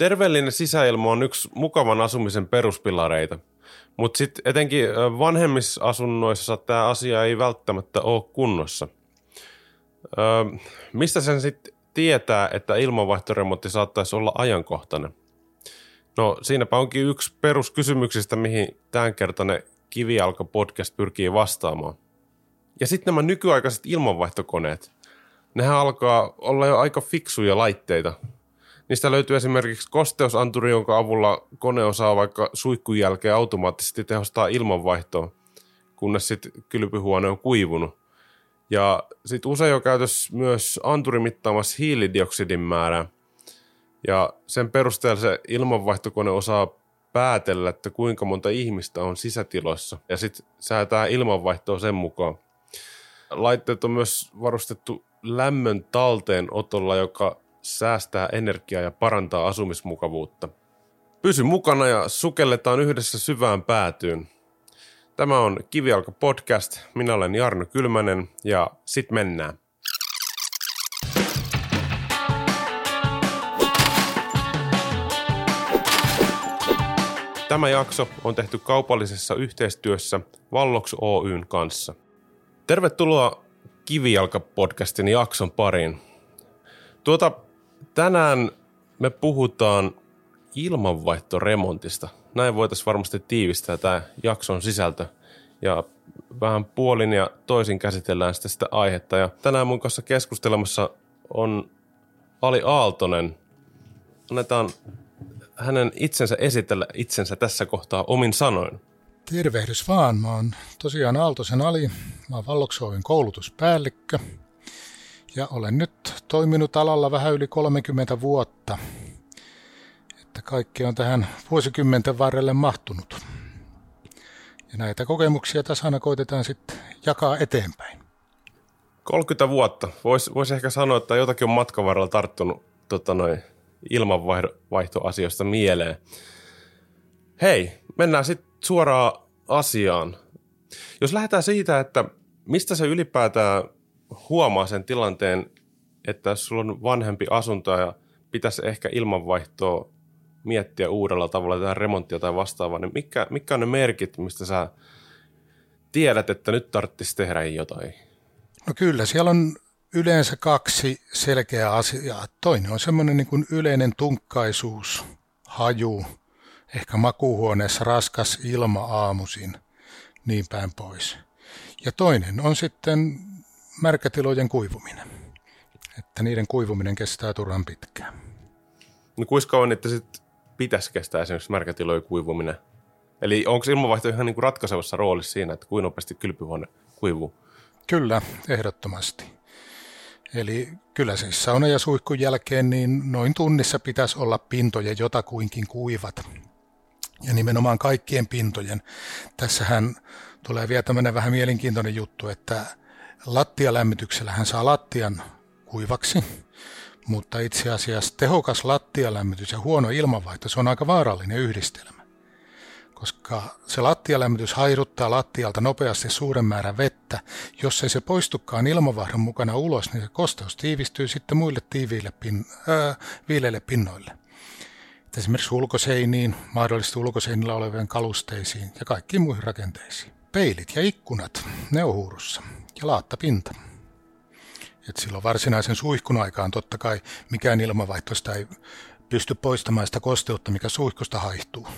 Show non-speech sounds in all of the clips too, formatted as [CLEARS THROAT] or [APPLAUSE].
Terveellinen sisäilma on yksi mukavan asumisen peruspilareita, mutta sitten etenkin vanhemmissa asunnoissa tämä asia ei välttämättä ole kunnossa. Öö, mistä sen sitten tietää, että ilmanvaihtoremontti saattaisi olla ajankohtainen? No siinäpä onkin yksi peruskysymyksistä, mihin tämänkertainen Kivijalka-podcast pyrkii vastaamaan. Ja sitten nämä nykyaikaiset ilmanvaihtokoneet. Nehän alkaa olla jo aika fiksuja laitteita – Niistä löytyy esimerkiksi kosteusanturi, jonka avulla kone osaa vaikka suikkun jälkeen automaattisesti tehostaa ilmanvaihtoa, kunnes sitten kylpyhuone on kuivunut. Ja sitten usein on käytössä myös anturi mittaamassa hiilidioksidin määrää. Ja sen perusteella se ilmanvaihtokone osaa päätellä, että kuinka monta ihmistä on sisätiloissa. Ja sitten säätää ilmanvaihtoa sen mukaan. Laitteet on myös varustettu lämmön talteenotolla, joka säästää energiaa ja parantaa asumismukavuutta. Pysy mukana ja sukelletaan yhdessä syvään päätyyn. Tämä on Kivialka podcast. Minä olen Jarno Kylmänen ja sit mennään. Tämä jakso on tehty kaupallisessa yhteistyössä Vallox Oyn kanssa. Tervetuloa Kivijalka-podcastin jakson pariin. Tuota Tänään me puhutaan ilmanvaihtoremontista. Näin voitaisiin varmasti tiivistää tämä jakson sisältö. Ja vähän puolin ja toisin käsitellään sitä, sitä aihetta. Ja tänään mun kanssa keskustelemassa on Ali Aaltonen. Annetaan hänen itsensä esitellä itsensä tässä kohtaa omin sanoin. Tervehdys vaan. Mä oon tosiaan Aaltosen Ali. Mä oon Valloksoovin koulutuspäällikkö ja olen nyt toiminut alalla vähän yli 30 vuotta. Että kaikki on tähän vuosikymmenten varrelle mahtunut. Ja näitä kokemuksia tässä aina koitetaan sitten jakaa eteenpäin. 30 vuotta. Voisi vois ehkä sanoa, että jotakin on matkan varrella tarttunut tota noin, ilmanvaihtoasioista mieleen. Hei, mennään sitten suoraan asiaan. Jos lähdetään siitä, että mistä se ylipäätään huomaa sen tilanteen, että jos sulla on vanhempi asunto ja pitäisi ehkä ilmanvaihtoa miettiä uudella tavalla tai remonttia tai vastaavaa, niin mikä, mikä on ne merkit, mistä sä tiedät, että nyt tarvitsisi tehdä jotain? No kyllä, siellä on yleensä kaksi selkeää asiaa. Toinen on semmoinen niin kuin yleinen tunkkaisuus, haju, ehkä makuuhuoneessa raskas ilma aamuisin, niin päin pois. Ja toinen on sitten märkätilojen kuivuminen. Että niiden kuivuminen kestää turhan pitkään. No kuinka kauan että sit pitäisi kestää esimerkiksi märkätilojen kuivuminen? Eli onko ilmanvaihto ihan niin kuin ratkaisevassa roolissa siinä, että kuinka nopeasti kylpyhuone kuivuu? Kyllä, ehdottomasti. Eli kyllä siis sauna ja suihkun jälkeen niin noin tunnissa pitäisi olla pintoja jotakuinkin kuivat. Ja nimenomaan kaikkien pintojen. Tässähän tulee vielä tämmöinen vähän mielenkiintoinen juttu, että lattialämmityksellä hän saa lattian kuivaksi, mutta itse asiassa tehokas lattialämmitys ja huono ilmanvaihto, se on aika vaarallinen yhdistelmä. Koska se lattialämmitys hairuttaa lattialta nopeasti suuren määrän vettä. Jos ei se poistukaan ilmanvaihdon mukana ulos, niin se kosteus tiivistyy sitten muille tiiviille pin, ää, viileille pinnoille. Et esimerkiksi ulkoseiniin, mahdollisesti ulkoseinillä oleviin kalusteisiin ja kaikkiin muihin rakenteisiin. Peilit ja ikkunat, ne on huurussa ja laattapinta. Et silloin varsinaisen suihkun aikaan totta kai mikään ilmanvaihtoista ei pysty poistamaan sitä kosteutta, mikä suihkusta haihtuu.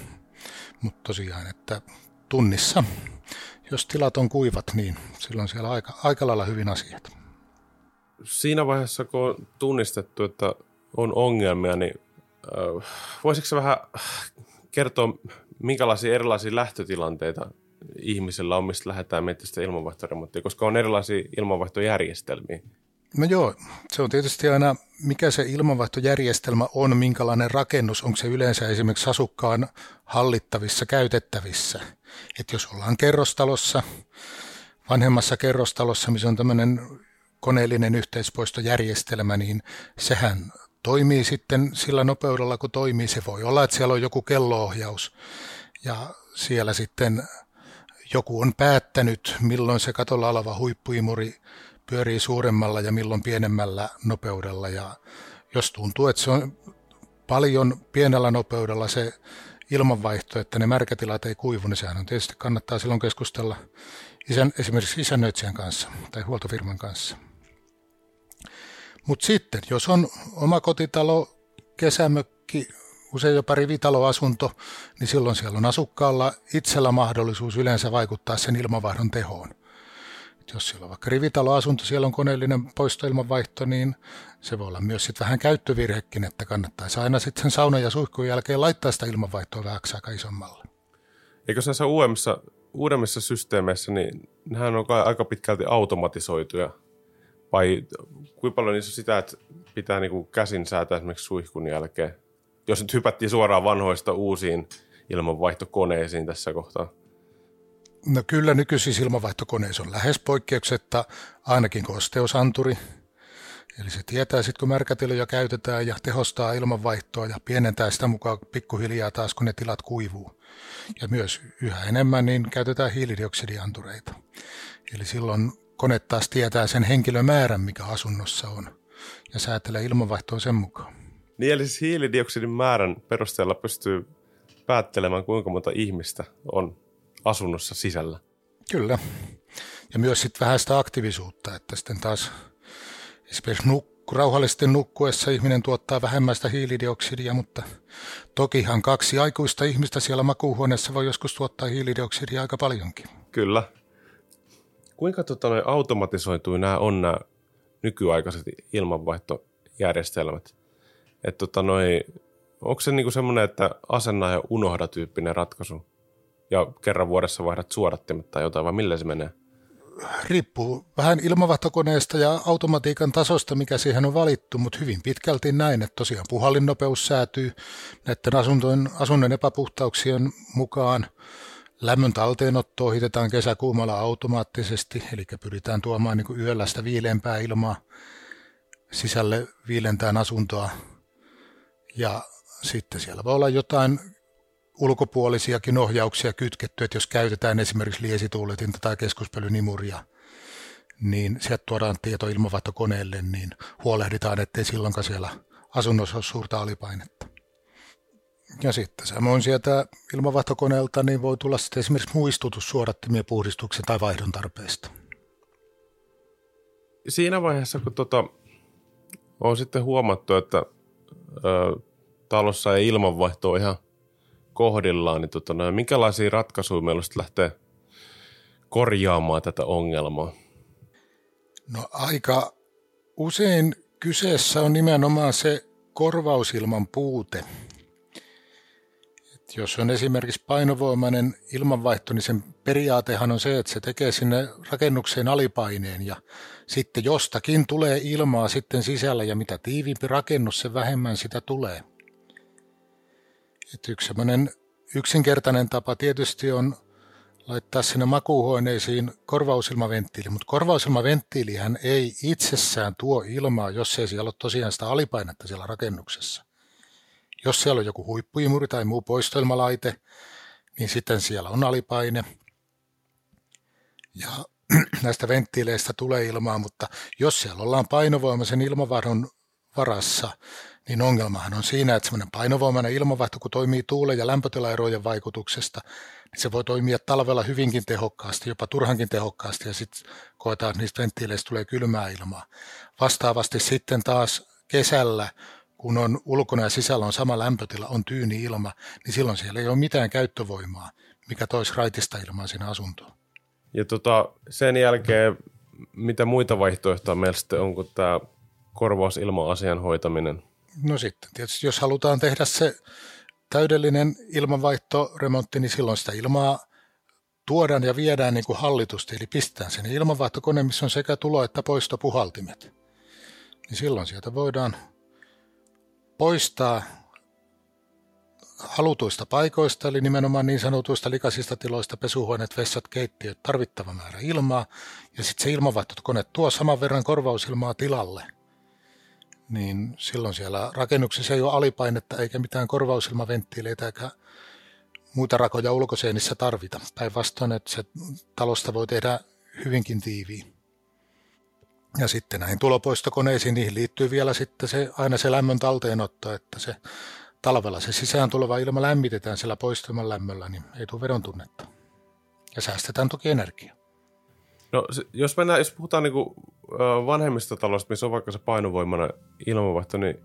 Mutta tosiaan, että tunnissa, jos tilat on kuivat, niin silloin siellä aika, aika lailla hyvin asiat. Siinä vaiheessa, kun on tunnistettu, että on ongelmia, niin äh, voisitko vähän kertoa, minkälaisia erilaisia lähtötilanteita ihmisellä on, mistä lähdetään miettimään sitä koska on erilaisia ilmanvaihtojärjestelmiä. No joo, se on tietysti aina, mikä se ilmanvaihtojärjestelmä on, minkälainen rakennus, onko se yleensä esimerkiksi asukkaan hallittavissa, käytettävissä. Että jos ollaan kerrostalossa, vanhemmassa kerrostalossa, missä on tämmöinen koneellinen yhteispoistojärjestelmä, niin sehän toimii sitten sillä nopeudella, kun toimii. Se voi olla, että siellä on joku kelloohjaus ja siellä sitten joku on päättänyt, milloin se katolla oleva huippuimuri pyörii suuremmalla ja milloin pienemmällä nopeudella. Ja jos tuntuu, että se on paljon pienellä nopeudella se ilmanvaihto, että ne märkätilat ei kuivu, niin sehän on tietysti kannattaa silloin keskustella isän, esimerkiksi isännöitsijän kanssa tai huoltofirman kanssa. Mutta sitten, jos on oma kotitalo, kesämökki, usein jopa rivitaloasunto, niin silloin siellä on asukkaalla itsellä mahdollisuus yleensä vaikuttaa sen ilmavaihdon tehoon. Et jos siellä on vaikka rivitaloasunto, siellä on koneellinen poistoilmanvaihto, niin se voi olla myös sit vähän käyttövirhekin, että kannattaisi aina sitten sen saunan ja suihkun jälkeen laittaa sitä ilmanvaihtoa vähäksi aika isommalle. Eikö näissä uudemmissa, uudemmissa systeemeissä, niin nehän on aika pitkälti automatisoituja? Vai kuinka paljon niissä sitä, että pitää niinku käsin säätää esimerkiksi suihkun jälkeen? Jos nyt hypättiin suoraan vanhoista uusiin ilmanvaihtokoneisiin tässä kohtaa. No kyllä nykyisissä ilmanvaihtokoneissa on lähes poikkeuksetta ainakin kosteusanturi. Eli se tietää sitten, kun märkätiloja käytetään ja tehostaa ilmanvaihtoa ja pienentää sitä mukaan pikkuhiljaa taas, kun ne tilat kuivuu. Ja myös yhä enemmän niin käytetään hiilidioksidiantureita. Eli silloin kone taas tietää sen henkilömäärän, mikä asunnossa on ja säätelee ilmanvaihtoa sen mukaan. Niin eli siis hiilidioksidin määrän perusteella pystyy päättelemään, kuinka monta ihmistä on asunnossa sisällä. Kyllä. Ja myös sitten vähän sitä aktiivisuutta, että sitten taas esimerkiksi nuk- rauhallisesti nukkuessa ihminen tuottaa vähemmän sitä hiilidioksidia, mutta tokihan kaksi aikuista ihmistä siellä makuuhuoneessa voi joskus tuottaa hiilidioksidia aika paljonkin. Kyllä. Kuinka tota, automatisoitu nämä on nämä nykyaikaiset ilmanvaihtojärjestelmät? Että tota, onko se niinku semmoinen, että asenna ja unohda tyyppinen ratkaisu? ja kerran vuodessa vaihdat suodattimet tai jotain, vai millä se menee? Riippuu vähän ilmavahtokoneesta ja automatiikan tasosta, mikä siihen on valittu, mutta hyvin pitkälti näin, että tosiaan puhallinnopeus säätyy näiden asuntojen, asunnon epäpuhtauksien mukaan. Lämmön talteenotto ohitetaan kesäkuumalla automaattisesti, eli pyritään tuomaan niin yöllä sitä viileämpää ilmaa sisälle viilentään asuntoa. Ja sitten siellä voi olla jotain ulkopuolisiakin ohjauksia kytketty, että jos käytetään esimerkiksi liesituuletinta tai keskuspölynimuria, niin sieltä tuodaan tieto ilmavaihtokoneelle, niin huolehditaan, ettei silloinkaan siellä asunnossa ole suurta alipainetta. Ja sitten samoin sieltä ilmavaihtokoneelta niin voi tulla sitten esimerkiksi muistutus suodattimien puhdistuksen tai vaihdon tarpeesta. Siinä vaiheessa, kun tota, on sitten huomattu, että ö, talossa ei ilmanvaihto ole ihan – kohdillaan, niin tota, no, minkälaisia ratkaisuja meillä sitten lähtee korjaamaan tätä ongelmaa? No aika usein kyseessä on nimenomaan se korvausilman puute. Jos on esimerkiksi painovoimainen ilmanvaihto, niin sen periaatehan on se, että se tekee sinne rakennukseen alipaineen ja sitten jostakin tulee ilmaa sitten sisällä ja mitä tiiviimpi rakennus, se vähemmän sitä tulee. Et yksi yksinkertainen tapa tietysti on laittaa sinne makuuhuoneisiin korvausilmaventtiili, mutta korvausilmaventtiilihän ei itsessään tuo ilmaa, jos ei siellä ole tosiaan sitä alipainetta siellä rakennuksessa. Jos siellä on joku huippuimuri tai muu poistoilmalaite, niin sitten siellä on alipaine. Ja [CLEARS THROAT] näistä venttiileistä tulee ilmaa, mutta jos siellä ollaan painovoimaisen ilmavaihdon varassa, niin ongelmahan on siinä, että semmoinen painovoimainen ilmanvaihto, kun toimii tuulen ja lämpötilaerojen vaikutuksesta, niin se voi toimia talvella hyvinkin tehokkaasti, jopa turhankin tehokkaasti, ja sitten koetaan, että niistä venttiileistä tulee kylmää ilmaa. Vastaavasti sitten taas kesällä, kun on ulkona ja sisällä on sama lämpötila, on tyyni ilma, niin silloin siellä ei ole mitään käyttövoimaa, mikä toisi raitista ilmaa sinne asuntoon. Ja tota, sen jälkeen, mitä muita vaihtoehtoja meillä sitten on, kun tämä korvausilma-asian hoitaminen? No sitten tietysti, jos halutaan tehdä se täydellinen ilmanvaihtoremontti, niin silloin sitä ilmaa tuodaan ja viedään niin kuin hallitusti, eli pistetään sinne ilmanvaihtokone, missä on sekä tulo- että poistopuhaltimet. Niin silloin sieltä voidaan poistaa halutuista paikoista, eli nimenomaan niin sanotuista likaisista tiloista, pesuhuoneet, vessat, keittiöt, tarvittava määrä ilmaa, ja sitten se ilmanvaihtokone tuo saman verran korvausilmaa tilalle – niin silloin siellä rakennuksessa ei ole alipainetta eikä mitään korvausilmaventtiileitä eikä muita rakoja ulkoseinissä tarvita. Päinvastoin, että se talosta voi tehdä hyvinkin tiiviin. Ja sitten näihin tulopoistokoneisiin, niihin liittyy vielä sitten se, aina se lämmön talteenotto, että se talvella se sisään tuleva ilma lämmitetään sillä poistuman lämmöllä, niin ei tule vedon tunnetta. Ja säästetään toki energiaa. No jos, mennään, jos puhutaan niin kuin, vanhemmista taloista, missä on vaikka se painovoimainen ilmanvaihto, niin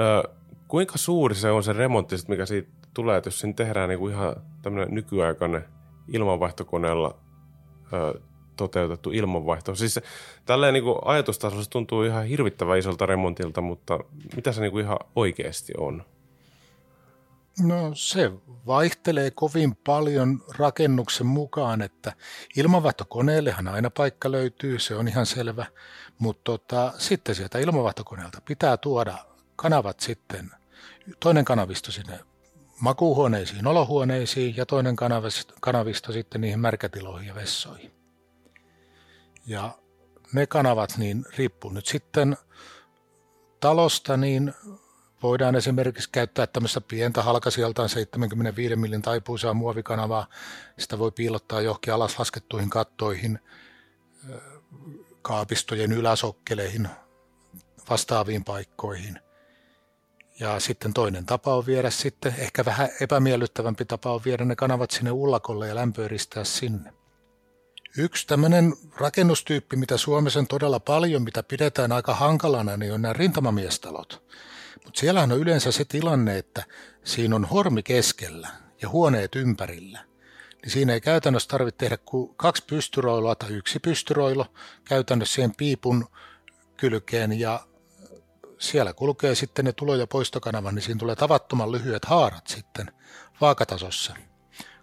ö, kuinka suuri se on se remontti, mikä siitä tulee, että jos sen tehdään niin kuin ihan tämmöinen nykyaikainen ilmanvaihtokoneella ö, toteutettu ilmanvaihto. Siis tälleen niin ajatustasolla tuntuu ihan hirvittävän isolta remontilta, mutta mitä se niin kuin ihan oikeasti on? No se vaihtelee kovin paljon rakennuksen mukaan, että ilmanvaihtokoneellehan aina paikka löytyy, se on ihan selvä, mutta tota, sitten sieltä ilmanvaihtokoneelta pitää tuoda kanavat sitten, toinen kanavisto sinne makuuhuoneisiin, olohuoneisiin ja toinen kanavisto sitten niihin märkätiloihin ja vessoihin. Ja ne kanavat niin riippuu nyt sitten talosta, niin voidaan esimerkiksi käyttää tämmöistä pientä halkasijaltaan 75 millin taipuisaa muovikanavaa. Sitä voi piilottaa johonkin alas laskettuihin kattoihin, kaapistojen yläsokkeleihin, vastaaviin paikkoihin. Ja sitten toinen tapa on viedä sitten, ehkä vähän epämiellyttävämpi tapa on viedä ne kanavat sinne ullakolle ja lämpöeristää sinne. Yksi tämmöinen rakennustyyppi, mitä Suomessa on todella paljon, mitä pidetään aika hankalana, niin on nämä rintamamiestalot. Mutta siellähän on yleensä se tilanne, että siinä on hormi keskellä ja huoneet ympärillä. Niin siinä ei käytännössä tarvitse tehdä kuin kaksi pystyroiloa tai yksi pystyroilo käytännössä siihen piipun kylkeen ja siellä kulkee sitten ne tulo- ja poistokanavan, niin siinä tulee tavattoman lyhyet haarat sitten vaakatasossa,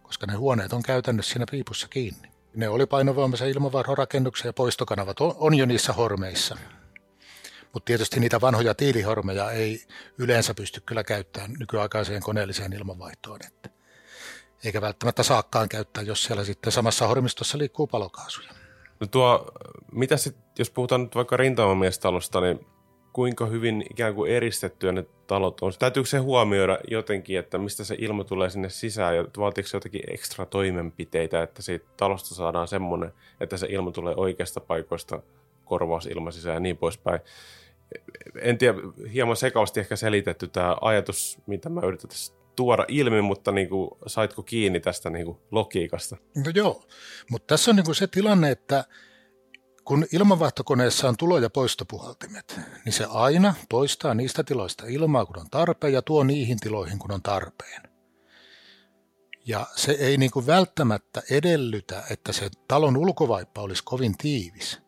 koska ne huoneet on käytännössä siinä piipussa kiinni. Ne oli painovoimaisen ilmavarhorakennuksen ja poistokanavat on, on jo niissä hormeissa. Mutta tietysti niitä vanhoja tiilihormeja ei yleensä pysty kyllä käyttämään nykyaikaiseen koneelliseen ilmanvaihtoon. Että eikä välttämättä saakkaan käyttää, jos siellä sitten samassa hormistossa liikkuu palokaasuja. No tuo, mitä sitten, jos puhutaan nyt vaikka rintamamiestalosta, niin kuinka hyvin ikään kuin eristettyä ne talot on? Täytyykö se huomioida jotenkin, että mistä se ilma tulee sinne sisään ja vaatiiko se jotakin ekstra toimenpiteitä, että siitä talosta saadaan semmoinen, että se ilma tulee oikeasta paikoista korvausilma sisään ja niin poispäin. En tiedä, hieman sekavasti ehkä selitetty tämä ajatus, mitä mä yritän tuoda ilmi, mutta niin kuin, saitko kiinni tästä niin kuin, logiikasta? No joo, mutta tässä on niin kuin se tilanne, että kun ilmanvaihtokoneessa on tulo- ja poistopuhaltimet, niin se aina poistaa niistä tiloista ilmaa, kun on tarpeen, ja tuo niihin tiloihin, kun on tarpeen. Ja se ei niin kuin välttämättä edellytä, että se talon ulkovaippa olisi kovin tiivis.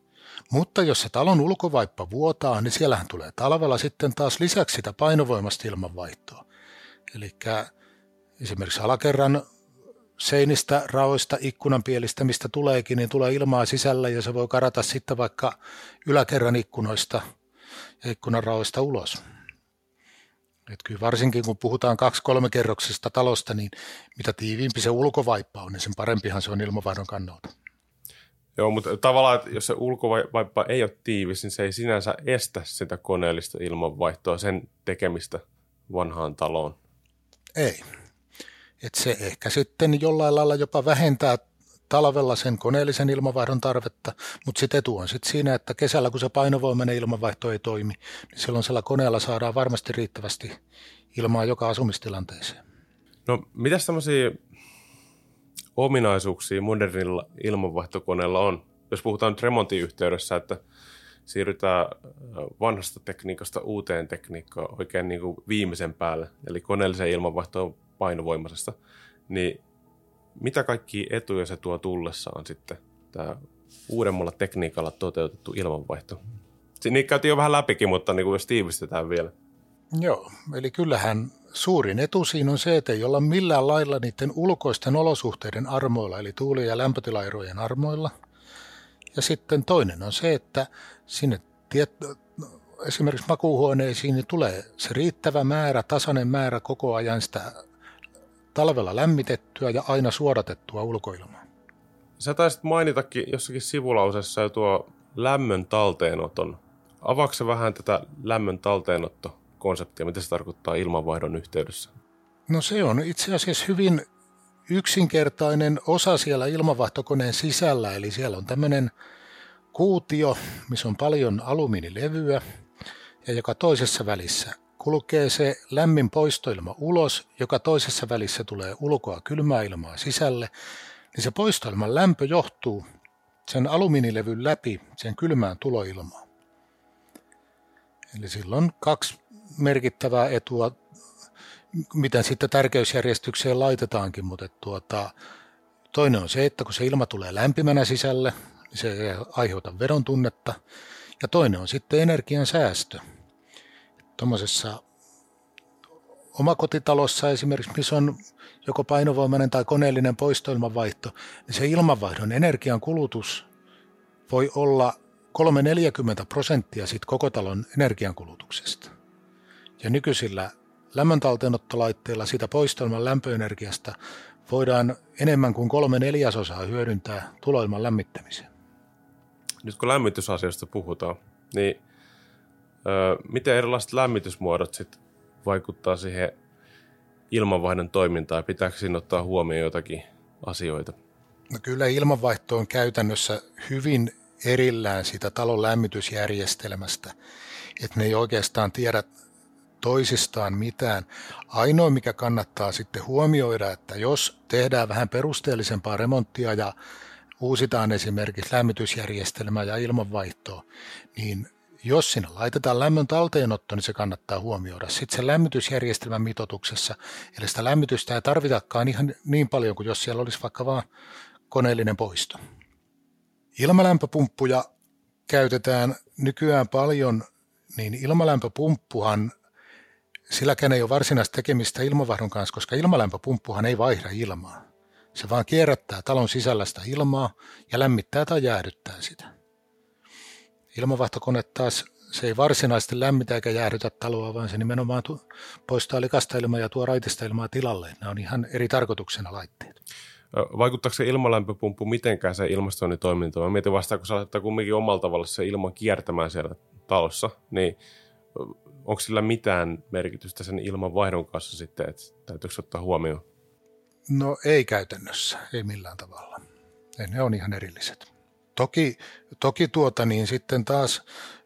Mutta jos se talon ulkovaippa vuotaa, niin siellähän tulee talvella sitten taas lisäksi sitä painovoimasta ilmanvaihtoa. Eli esimerkiksi alakerran seinistä, raoista, ikkunanpielistä, mistä tuleekin, niin tulee ilmaa sisällä ja se voi karata sitten vaikka yläkerran ikkunoista ja ikkunan raoista ulos. Et kyllä varsinkin kun puhutaan kaksi-kolme kerroksista talosta, niin mitä tiiviimpi se ulkovaippa on, niin sen parempihan se on ilmavaihdon kannalta. Joo, mutta tavallaan, että jos se ulkovaippa ei ole tiivis, niin se ei sinänsä estä sitä koneellista ilmanvaihtoa, sen tekemistä vanhaan taloon. Ei. Et se ehkä sitten jollain lailla jopa vähentää talvella sen koneellisen ilmavaihdon tarvetta, mutta sitten etu on sitten siinä, että kesällä kun se painovoimainen ilmanvaihto ei toimi, niin silloin sillä koneella saadaan varmasti riittävästi ilmaa joka asumistilanteeseen. No mitäs tämmöisiä ominaisuuksia modernilla ilmanvaihtokoneella on? Jos puhutaan nyt remontiyhteydessä, että siirrytään vanhasta tekniikasta uuteen tekniikkaan oikein niin kuin viimeisen päälle, eli koneelliseen ilmanvaihtoon painovoimaisesta, niin mitä kaikki etuja se tuo tullessaan sitten tämä uudemmalla tekniikalla toteutettu ilmanvaihto? Niitä käytiin jo vähän läpikin, mutta niin kuin jos tiivistetään vielä. Joo, eli kyllähän suurin etu siinä on se, että ei olla millään lailla niiden ulkoisten olosuhteiden armoilla, eli tuuli- ja lämpötilaerojen armoilla. Ja sitten toinen on se, että sinne tiet, esimerkiksi makuuhuoneisiin niin tulee se riittävä määrä, tasainen määrä koko ajan sitä talvella lämmitettyä ja aina suodatettua ulkoilmaa. Sä taisit mainitakin jossakin sivulausessa jo tuo lämmön talteenoton. Avaako vähän tätä lämmön talteenotto-konseptia, mitä se tarkoittaa ilmanvaihdon yhteydessä? No se on itse asiassa hyvin yksinkertainen osa siellä ilmanvaihtokoneen sisällä, eli siellä on tämmöinen kuutio, missä on paljon alumiinilevyä, ja joka toisessa välissä kulkee se lämmin poistoilma ulos, joka toisessa välissä tulee ulkoa kylmää ilmaa sisälle, niin se poistoilman lämpö johtuu sen alumiinilevyn läpi sen kylmään tuloilmaan. Eli silloin kaksi merkittävää etua, miten sitten tärkeysjärjestykseen laitetaankin, mutta tuota, toinen on se, että kun se ilma tulee lämpimänä sisälle, niin se ei aiheuta vedon tunnetta. Ja toinen on sitten energian säästö. Tuommoisessa omakotitalossa esimerkiksi, missä on joko painovoimainen tai koneellinen poistoilmanvaihto, niin se ilmanvaihdon energian kulutus voi olla 3-40 prosenttia sit koko talon energiankulutuksesta. Ja nykyisillä lämmöntalteenottolaitteilla sitä poistoilman lämpöenergiasta voidaan enemmän kuin kolme neljäsosaa hyödyntää tuloilman lämmittämiseen. Nyt kun lämmitysasioista puhutaan, niin ö, miten erilaiset lämmitysmuodot sit vaikuttaa siihen ilmanvaihdon toimintaan? Pitääkö siinä ottaa huomioon jotakin asioita? No kyllä ilmanvaihto on käytännössä hyvin erillään siitä talon lämmitysjärjestelmästä, että ne ei oikeastaan tiedä toisistaan mitään. Ainoa, mikä kannattaa sitten huomioida, että jos tehdään vähän perusteellisempaa remonttia ja uusitaan esimerkiksi lämmitysjärjestelmää ja ilmanvaihtoa, niin jos sinne laitetaan lämmön talteenotto, niin se kannattaa huomioida. Sitten sen lämmitysjärjestelmän mitotuksessa, eli sitä lämmitystä ei tarvitakaan ihan niin paljon kuin jos siellä olisi vaikka vain koneellinen poisto. Ilmalämpöpumppuja käytetään nykyään paljon, niin ilmalämpöpumppuhan, silläkään ei ole varsinaista tekemistä ilmavaihdon kanssa, koska ilmalämpöpumppuhan ei vaihda ilmaa. Se vaan kierrättää talon sisällä sitä ilmaa ja lämmittää tai jäähdyttää sitä. Ilmavaihtokone taas, se ei varsinaisesti lämmitä eikä jäähdytä taloa, vaan se nimenomaan poistaa likasta ilmaa ja tuo raitista ilmaa tilalle. Nämä on ihan eri tarkoituksena laitteet. Vaikuttaako se ilmalämpöpumppu mitenkään se ilmastoinnin toimintaan? Mä mietin vasta, kun sä laittaa kumminkin omalla tavalla se ilman kiertämään siellä talossa, niin onko sillä mitään merkitystä sen ilman vaihdon kanssa sitten, että täytyykö ottaa huomioon? No ei käytännössä, ei millään tavalla. Ei, ne on ihan erilliset. Toki, toki tuota niin sitten taas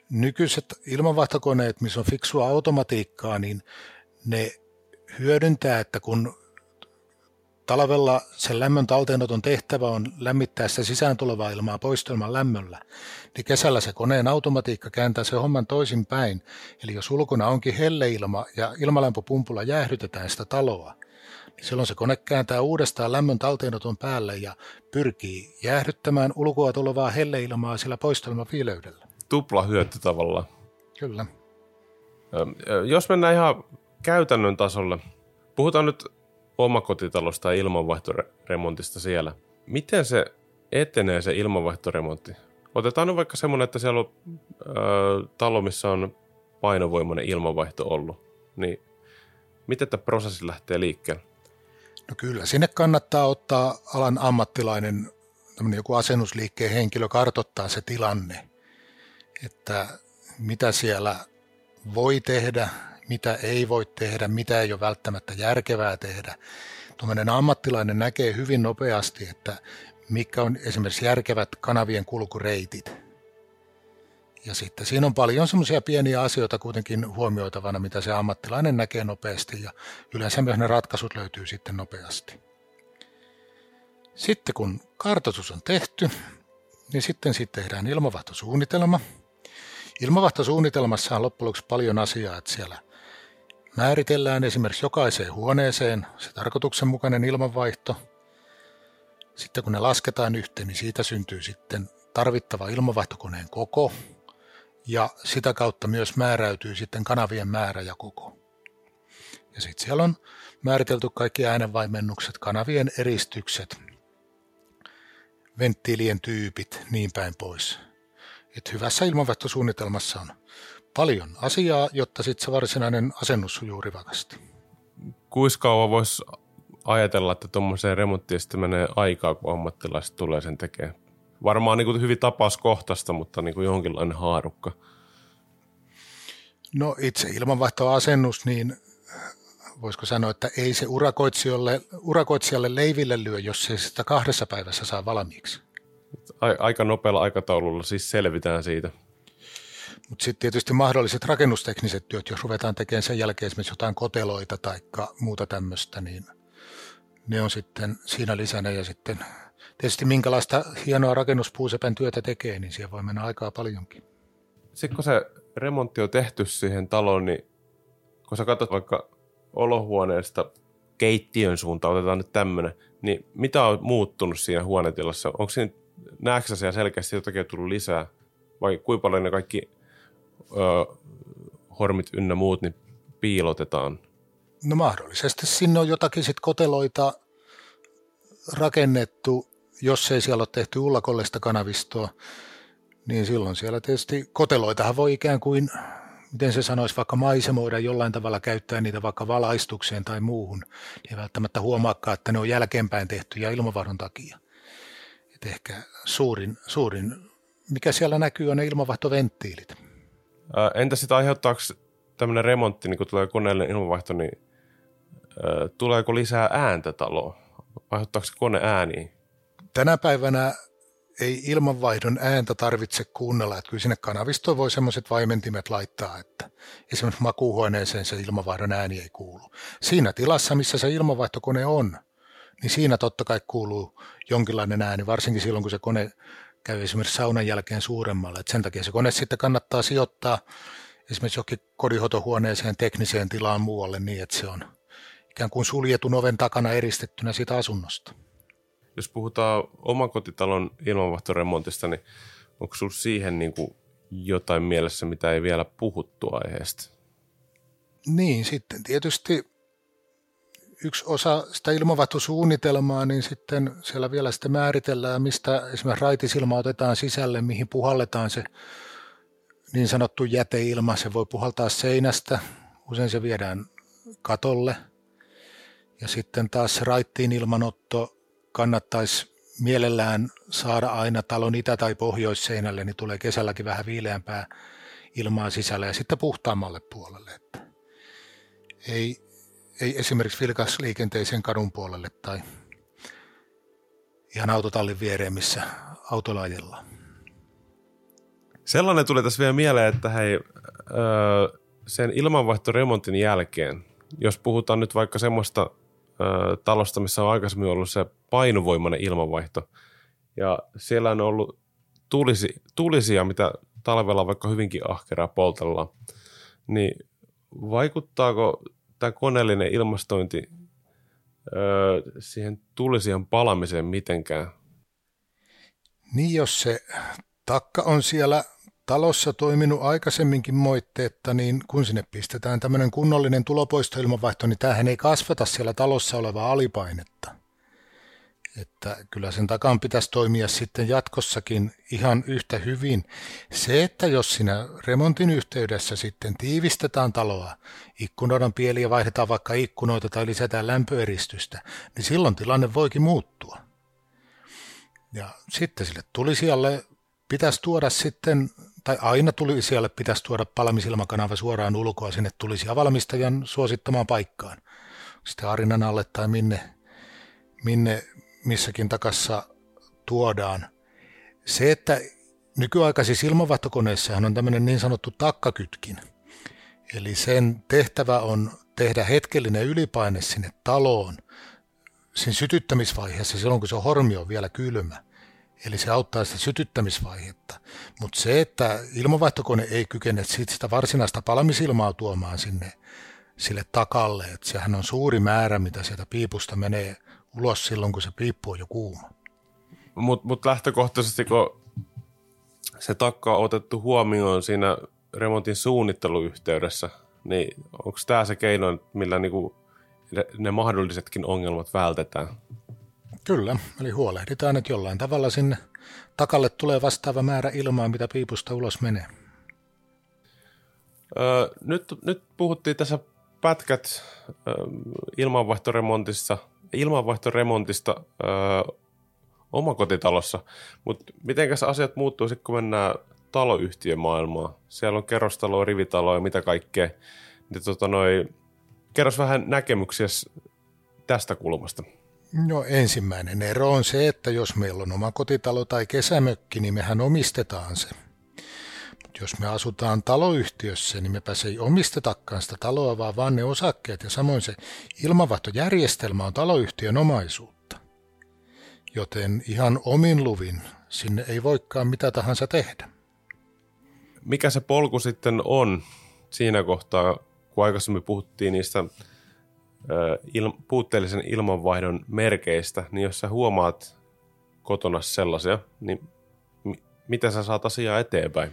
nykyiset ilmanvaihtokoneet, missä on fiksua automatiikkaa, niin ne hyödyntää, että kun Talvella sen lämmön talteenoton tehtävä on lämmittää sitä sisään tulevaa ilmaa poistelman lämmöllä, niin kesällä se koneen automatiikka kääntää se homman toisin päin. Eli jos ulkona onkin helleilma ja ilmalämpöpumpulla jäähdytetään sitä taloa, silloin se kone kääntää uudestaan lämmön talteenoton päälle ja pyrkii jäähdyttämään ulkoa tulevaa helleilmaa sillä poistelmaviileydellä. Tupla hyöty tavallaan. Kyllä. Jos mennään ihan käytännön tasolle, puhutaan nyt omakotitalosta ja ilmanvaihtoremontista siellä. Miten se etenee se ilmanvaihtoremontti? Otetaan nyt vaikka semmoinen, että siellä on ö, talo, missä on painovoimainen ilmanvaihto ollut. Niin miten tämä prosessi lähtee liikkeelle? No kyllä, sinne kannattaa ottaa alan ammattilainen, joku asennusliikkeen henkilö kartottaa se tilanne, että mitä siellä voi tehdä, mitä ei voi tehdä, mitä ei ole välttämättä järkevää tehdä. Tuommoinen ammattilainen näkee hyvin nopeasti, että mikä on esimerkiksi järkevät kanavien kulkureitit. Ja sitten siinä on paljon semmoisia pieniä asioita kuitenkin huomioitavana, mitä se ammattilainen näkee nopeasti ja yleensä myös ne ratkaisut löytyy sitten nopeasti. Sitten kun kartoitus on tehty, niin sitten sitten tehdään ilmavahtosuunnitelma. Ilmavahtosuunnitelmassa on loppujen lopuksi paljon asiaa, että siellä Määritellään esimerkiksi jokaiseen huoneeseen se tarkoituksenmukainen ilmanvaihto. Sitten kun ne lasketaan yhteen, niin siitä syntyy sitten tarvittava ilmanvaihtokoneen koko ja sitä kautta myös määräytyy sitten kanavien määrä ja koko. Ja sitten siellä on määritelty kaikki äänenvaimennukset, kanavien eristykset, venttiilien tyypit, niin päin pois. Et hyvässä ilmanvaihtosuunnitelmassa on paljon asiaa, jotta sitten se varsinainen asennus sujuu rivakasti. Kuinka kauan voisi ajatella, että tuommoiseen remonttiin sitten menee aikaa, kun ammattilaiset tulee sen tekemään? Varmaan niin kuin hyvin tapauskohtaista, mutta niin kuin jonkinlainen haarukka. No itse ilmanvaihtoasennus, niin voisiko sanoa, että ei se urakoitsijalle, urakoitsijalle leiville lyö, jos se sitä kahdessa päivässä saa valmiiksi. Aika nopealla aikataululla siis selvitään siitä. Mutta sitten tietysti mahdolliset rakennustekniset työt, jos ruvetaan tekemään sen jälkeen esimerkiksi jotain koteloita tai muuta tämmöistä, niin ne on sitten siinä lisänä ja sitten tietysti minkälaista hienoa rakennuspuusepän työtä tekee, niin siihen voi mennä aikaa paljonkin. Sitten kun se remontti on tehty siihen taloon, niin kun sä katsot vaikka olohuoneesta keittiön suuntaan, otetaan nyt tämmöinen, niin mitä on muuttunut siinä huonetilassa? Onko siinä, näetkö siellä selkeästi jotakin tullut lisää? Vai kuinka paljon ne kaikki ö, hormit ynnä muut niin piilotetaan? No mahdollisesti sinne on jotakin sit koteloita rakennettu, jos ei siellä ole tehty ullakollista kanavistoa, niin silloin siellä tietysti koteloitahan voi ikään kuin, miten se sanoisi, vaikka maisemoida jollain tavalla käyttää niitä vaikka valaistukseen tai muuhun. Ei välttämättä huomaakaan, että ne on jälkeenpäin tehty ja ilmavaihdon takia. Et ehkä suurin, suurin, mikä siellä näkyy, on ne ilmavaihtoventtiilit. Entä sitten aiheuttaako tämmöinen remontti, niin kun tulee koneellinen ilmavaihto, niin tuleeko lisää ääntä taloon? Aiheuttaako se kone ääniä? Tänä päivänä ei ilmanvaihdon ääntä tarvitse kuunnella, että kyllä sinne kanavistoon voi semmoiset vaimentimet laittaa, että esimerkiksi makuuhuoneeseen se ilmanvaihdon ääni ei kuulu. Siinä tilassa, missä se ilmanvaihtokone on, niin siinä totta kai kuuluu jonkinlainen ääni, varsinkin silloin, kun se kone käy esimerkiksi saunan jälkeen suuremmalle. Et sen takia se kone sitten kannattaa sijoittaa esimerkiksi johonkin kodinhoitohuoneeseen tekniseen tilaan muualle niin, että se on ikään kuin suljetun oven takana eristettynä siitä asunnosta jos puhutaan omakotitalon ilmanvaihtoremontista, niin onko sinulla siihen niin kuin jotain mielessä, mitä ei vielä puhuttu aiheesta? Niin, sitten tietysti yksi osa sitä ilmanvaihtosuunnitelmaa, niin sitten siellä vielä sitten määritellään, mistä esimerkiksi raitisilma otetaan sisälle, mihin puhalletaan se niin sanottu jäteilma. Se voi puhaltaa seinästä, usein se viedään katolle. Ja sitten taas raittiin ilmanotto kannattaisi mielellään saada aina talon itä- tai pohjoisseinälle, niin tulee kesälläkin vähän viileämpää ilmaa sisällä ja sitten puhtaammalle puolelle. Että ei, ei esimerkiksi vilkas liikenteisen kadun puolelle tai ihan autotallin viereen, missä autolla ajellaan. Sellainen tuli tässä vielä mieleen, että hei, sen ilmanvaihtoremontin jälkeen, jos puhutaan nyt vaikka semmoista talosta, missä on aikaisemmin ollut se painovoimainen ilmanvaihto. Ja siellä on ollut tulisi, tulisia, mitä talvella vaikka hyvinkin ahkeraa poltella. Niin vaikuttaako tämä koneellinen ilmastointi öö, siihen tulisian palamiseen mitenkään? Niin jos se takka on siellä talossa toiminut aikaisemminkin moitteetta, niin kun sinne pistetään tämmöinen kunnollinen tulopoistoilmanvaihto, niin tämähän ei kasvata siellä talossa olevaa alipainetta. Että kyllä sen takan pitäisi toimia sitten jatkossakin ihan yhtä hyvin. Se, että jos siinä remontin yhteydessä sitten tiivistetään taloa, ikkunoiden pieliä vaihdetaan vaikka ikkunoita tai lisätään lämpöeristystä, niin silloin tilanne voikin muuttua. Ja sitten sille tulisijalle pitäisi tuoda sitten tai aina tuli siellä pitäisi tuoda palamisilmakanava suoraan ulkoa sinne tulisi valmistajan suosittamaan paikkaan. Sitten arinan alle tai minne, minne missäkin takassa tuodaan. Se, että nykyaikaisissa ilmanvaihtokoneissahan on tämmöinen niin sanottu takkakytkin. Eli sen tehtävä on tehdä hetkellinen ylipaine sinne taloon siinä sytyttämisvaiheessa silloin, kun se hormi on vielä kylmä. Eli se auttaa sitä sytyttämisvaihetta. Mutta se, että ilmanvaihtokone ei kykene siitä sitä varsinaista palamisilmaa tuomaan sinne sille takalle, että sehän on suuri määrä, mitä sieltä piipusta menee ulos silloin, kun se piippu on jo kuuma. Mutta mut lähtökohtaisesti, kun se takka on otettu huomioon siinä remontin suunnitteluyhteydessä, niin onko tämä se keino, millä niinku ne mahdollisetkin ongelmat vältetään? Kyllä, eli huolehditaan, että jollain tavalla sinne takalle tulee vastaava määrä ilmaa, mitä piipusta ulos menee. Öö, nyt, nyt puhuttiin tässä pätkät öö, ilmanvaihtoremontissa, ilmanvaihtoremontista öö, omakotitalossa, mutta miten asiat muuttuu sitten, kun mennään taloyhtiömaailmaan? Siellä on kerrostaloa, rivitaloa ja mitä kaikkea. Niin, tota, noi, kerros vähän näkemyksiä tästä kulmasta. No ensimmäinen ero on se, että jos meillä on oma kotitalo tai kesämökki, niin mehän omistetaan se. Jos me asutaan taloyhtiössä, niin mepä se ei omistetakaan sitä taloa, vaan vaan ne osakkeet ja samoin se ilmanvaihtojärjestelmä on taloyhtiön omaisuutta. Joten ihan omin luvin sinne ei voikaan mitä tahansa tehdä. Mikä se polku sitten on siinä kohtaa, kun aikaisemmin puhuttiin niistä il, puutteellisen ilmanvaihdon merkeistä, niin jos sä huomaat kotona sellaisia, niin m- miten sä saat asiaa eteenpäin?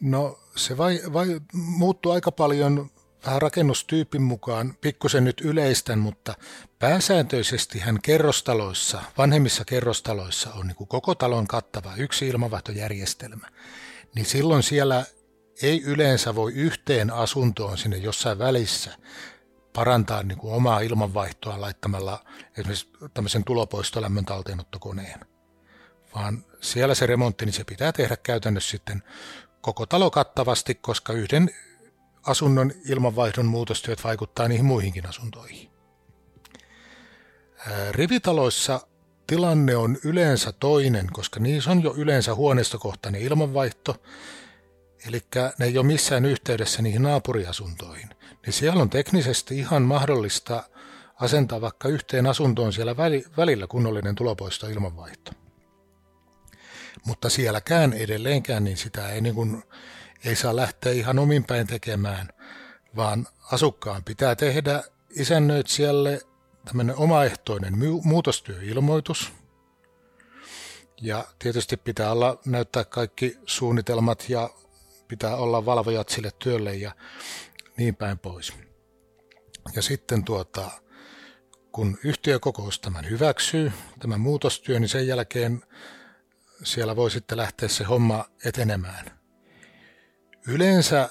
No se vai, vai muuttuu aika paljon vähän rakennustyypin mukaan, pikkusen nyt yleistän, mutta pääsääntöisesti hän kerrostaloissa, vanhemmissa kerrostaloissa on niin kuin koko talon kattava yksi ilmavaihtojärjestelmä. Niin silloin siellä ei yleensä voi yhteen asuntoon sinne jossain välissä parantaa niin kuin omaa ilmanvaihtoa laittamalla esimerkiksi tämmöisen tulopoistolämmön talteenottokoneen. Vaan siellä se remontti, niin se pitää tehdä käytännössä sitten koko talo kattavasti, koska yhden asunnon ilmanvaihdon muutostyöt vaikuttaa niihin muihinkin asuntoihin. Rivitaloissa tilanne on yleensä toinen, koska niissä on jo yleensä huoneistokohtainen ilmanvaihto, eli ne ei ole missään yhteydessä niihin naapuriasuntoihin. Niin siellä on teknisesti ihan mahdollista asentaa vaikka yhteen asuntoon siellä välillä kunnollinen tulopoisto ilmanvaihto. Mutta sielläkään edelleenkään niin sitä ei, niin kuin, ei saa lähteä ihan omin päin tekemään, vaan asukkaan pitää tehdä isännöitsijälle tämmöinen omaehtoinen muutostyöilmoitus. Ja tietysti pitää olla, näyttää kaikki suunnitelmat ja pitää olla valvojat sille työlle ja niin päin pois. Ja sitten tuota, kun yhtiökokous tämän hyväksyy, tämän muutostyö, niin sen jälkeen siellä voi sitten lähteä se homma etenemään. Yleensä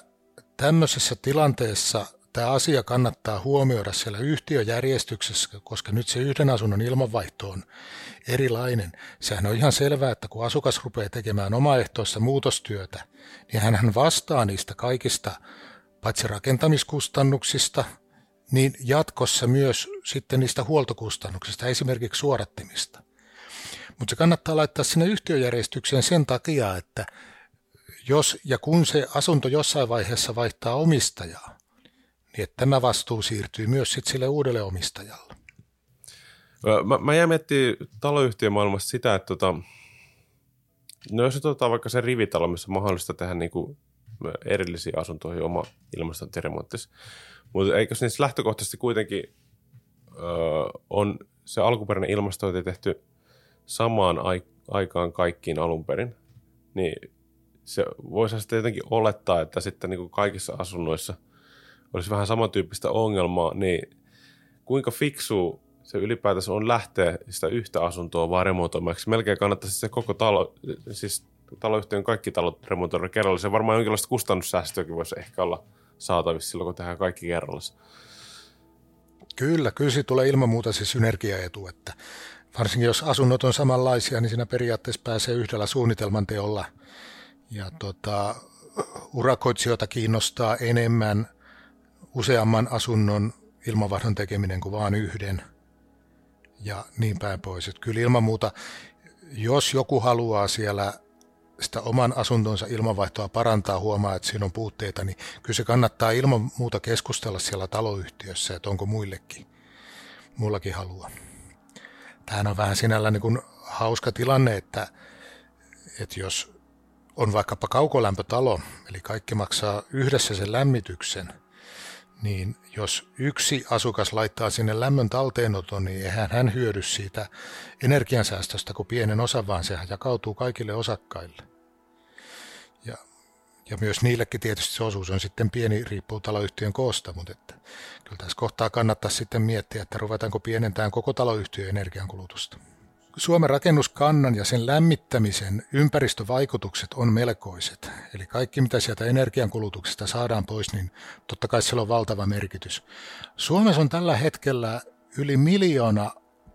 tämmöisessä tilanteessa tämä asia kannattaa huomioida siellä yhtiöjärjestyksessä, koska nyt se yhden asunnon ilmanvaihto on erilainen. Sehän on ihan selvää, että kun asukas rupeaa tekemään omaehtoista muutostyötä, niin hän vastaa niistä kaikista paitsi rakentamiskustannuksista, niin jatkossa myös sitten niistä huoltokustannuksista, esimerkiksi suorattimista. Mutta se kannattaa laittaa sinne yhtiöjärjestykseen sen takia, että jos ja kun se asunto jossain vaiheessa vaihtaa omistajaa, niin että tämä vastuu siirtyy myös sitten sille uudelle omistajalle. Mä, mä jäin miettimään taloyhtiön maailmasta sitä, että tota, no jos otetaan vaikka se rivitalo, missä on mahdollista tehdä niin kuin erillisiä asuntoihin oma ilmastointiremonttis. Mutta eikö niissä lähtökohtaisesti kuitenkin öö, on se alkuperäinen ilmastointi tehty samaan aikaan kaikkiin alun perin, niin se voisi sitten jotenkin olettaa, että sitten niin kuin kaikissa asunnoissa olisi vähän samantyyppistä ongelmaa, niin kuinka fiksu se ylipäätänsä on lähteä sitä yhtä asuntoa vaan remontoimaan. Melkein kannattaisi se koko talo, siis taloyhtiön kaikki talot remontoida kerralla. Se varmaan jonkinlaista kustannussäästöäkin voisi ehkä olla saatavissa silloin, kun tehdään kaikki kerralla. Kyllä, kyllä siitä tulee ilman muuta se synergiaetu, että varsinkin jos asunnot on samanlaisia, niin siinä periaatteessa pääsee yhdellä suunnitelman teolla. Ja tota, urakoitsijoita kiinnostaa enemmän useamman asunnon ilmanvaihdon tekeminen kuin vain yhden. Ja niin päin pois. Että kyllä ilman muuta, jos joku haluaa siellä sitä oman asuntonsa ilmanvaihtoa parantaa, huomaa, että siinä on puutteita, niin kyllä se kannattaa ilman muuta keskustella siellä taloyhtiössä, että onko muillekin, mullakin halua. Tämähän on vähän sinällä niin kuin hauska tilanne, että, että jos on vaikkapa kaukolämpötalo, eli kaikki maksaa yhdessä sen lämmityksen, niin jos yksi asukas laittaa sinne lämmön talteenoton, niin eihän hän hyödy siitä energiansäästöstä kuin pienen osan, vaan sehän jakautuu kaikille osakkaille. Ja, ja myös niillekin tietysti se osuus on sitten pieni, riippuu taloyhtiön koosta, mutta että kyllä tässä kohtaa kannattaa sitten miettiä, että ruvetaanko pienentämään koko taloyhtiön energiankulutusta. Suomen rakennuskannan ja sen lämmittämisen ympäristövaikutukset on melkoiset. Eli kaikki, mitä sieltä energiankulutuksesta saadaan pois, niin totta kai sillä on valtava merkitys. Suomessa on tällä hetkellä yli miljoona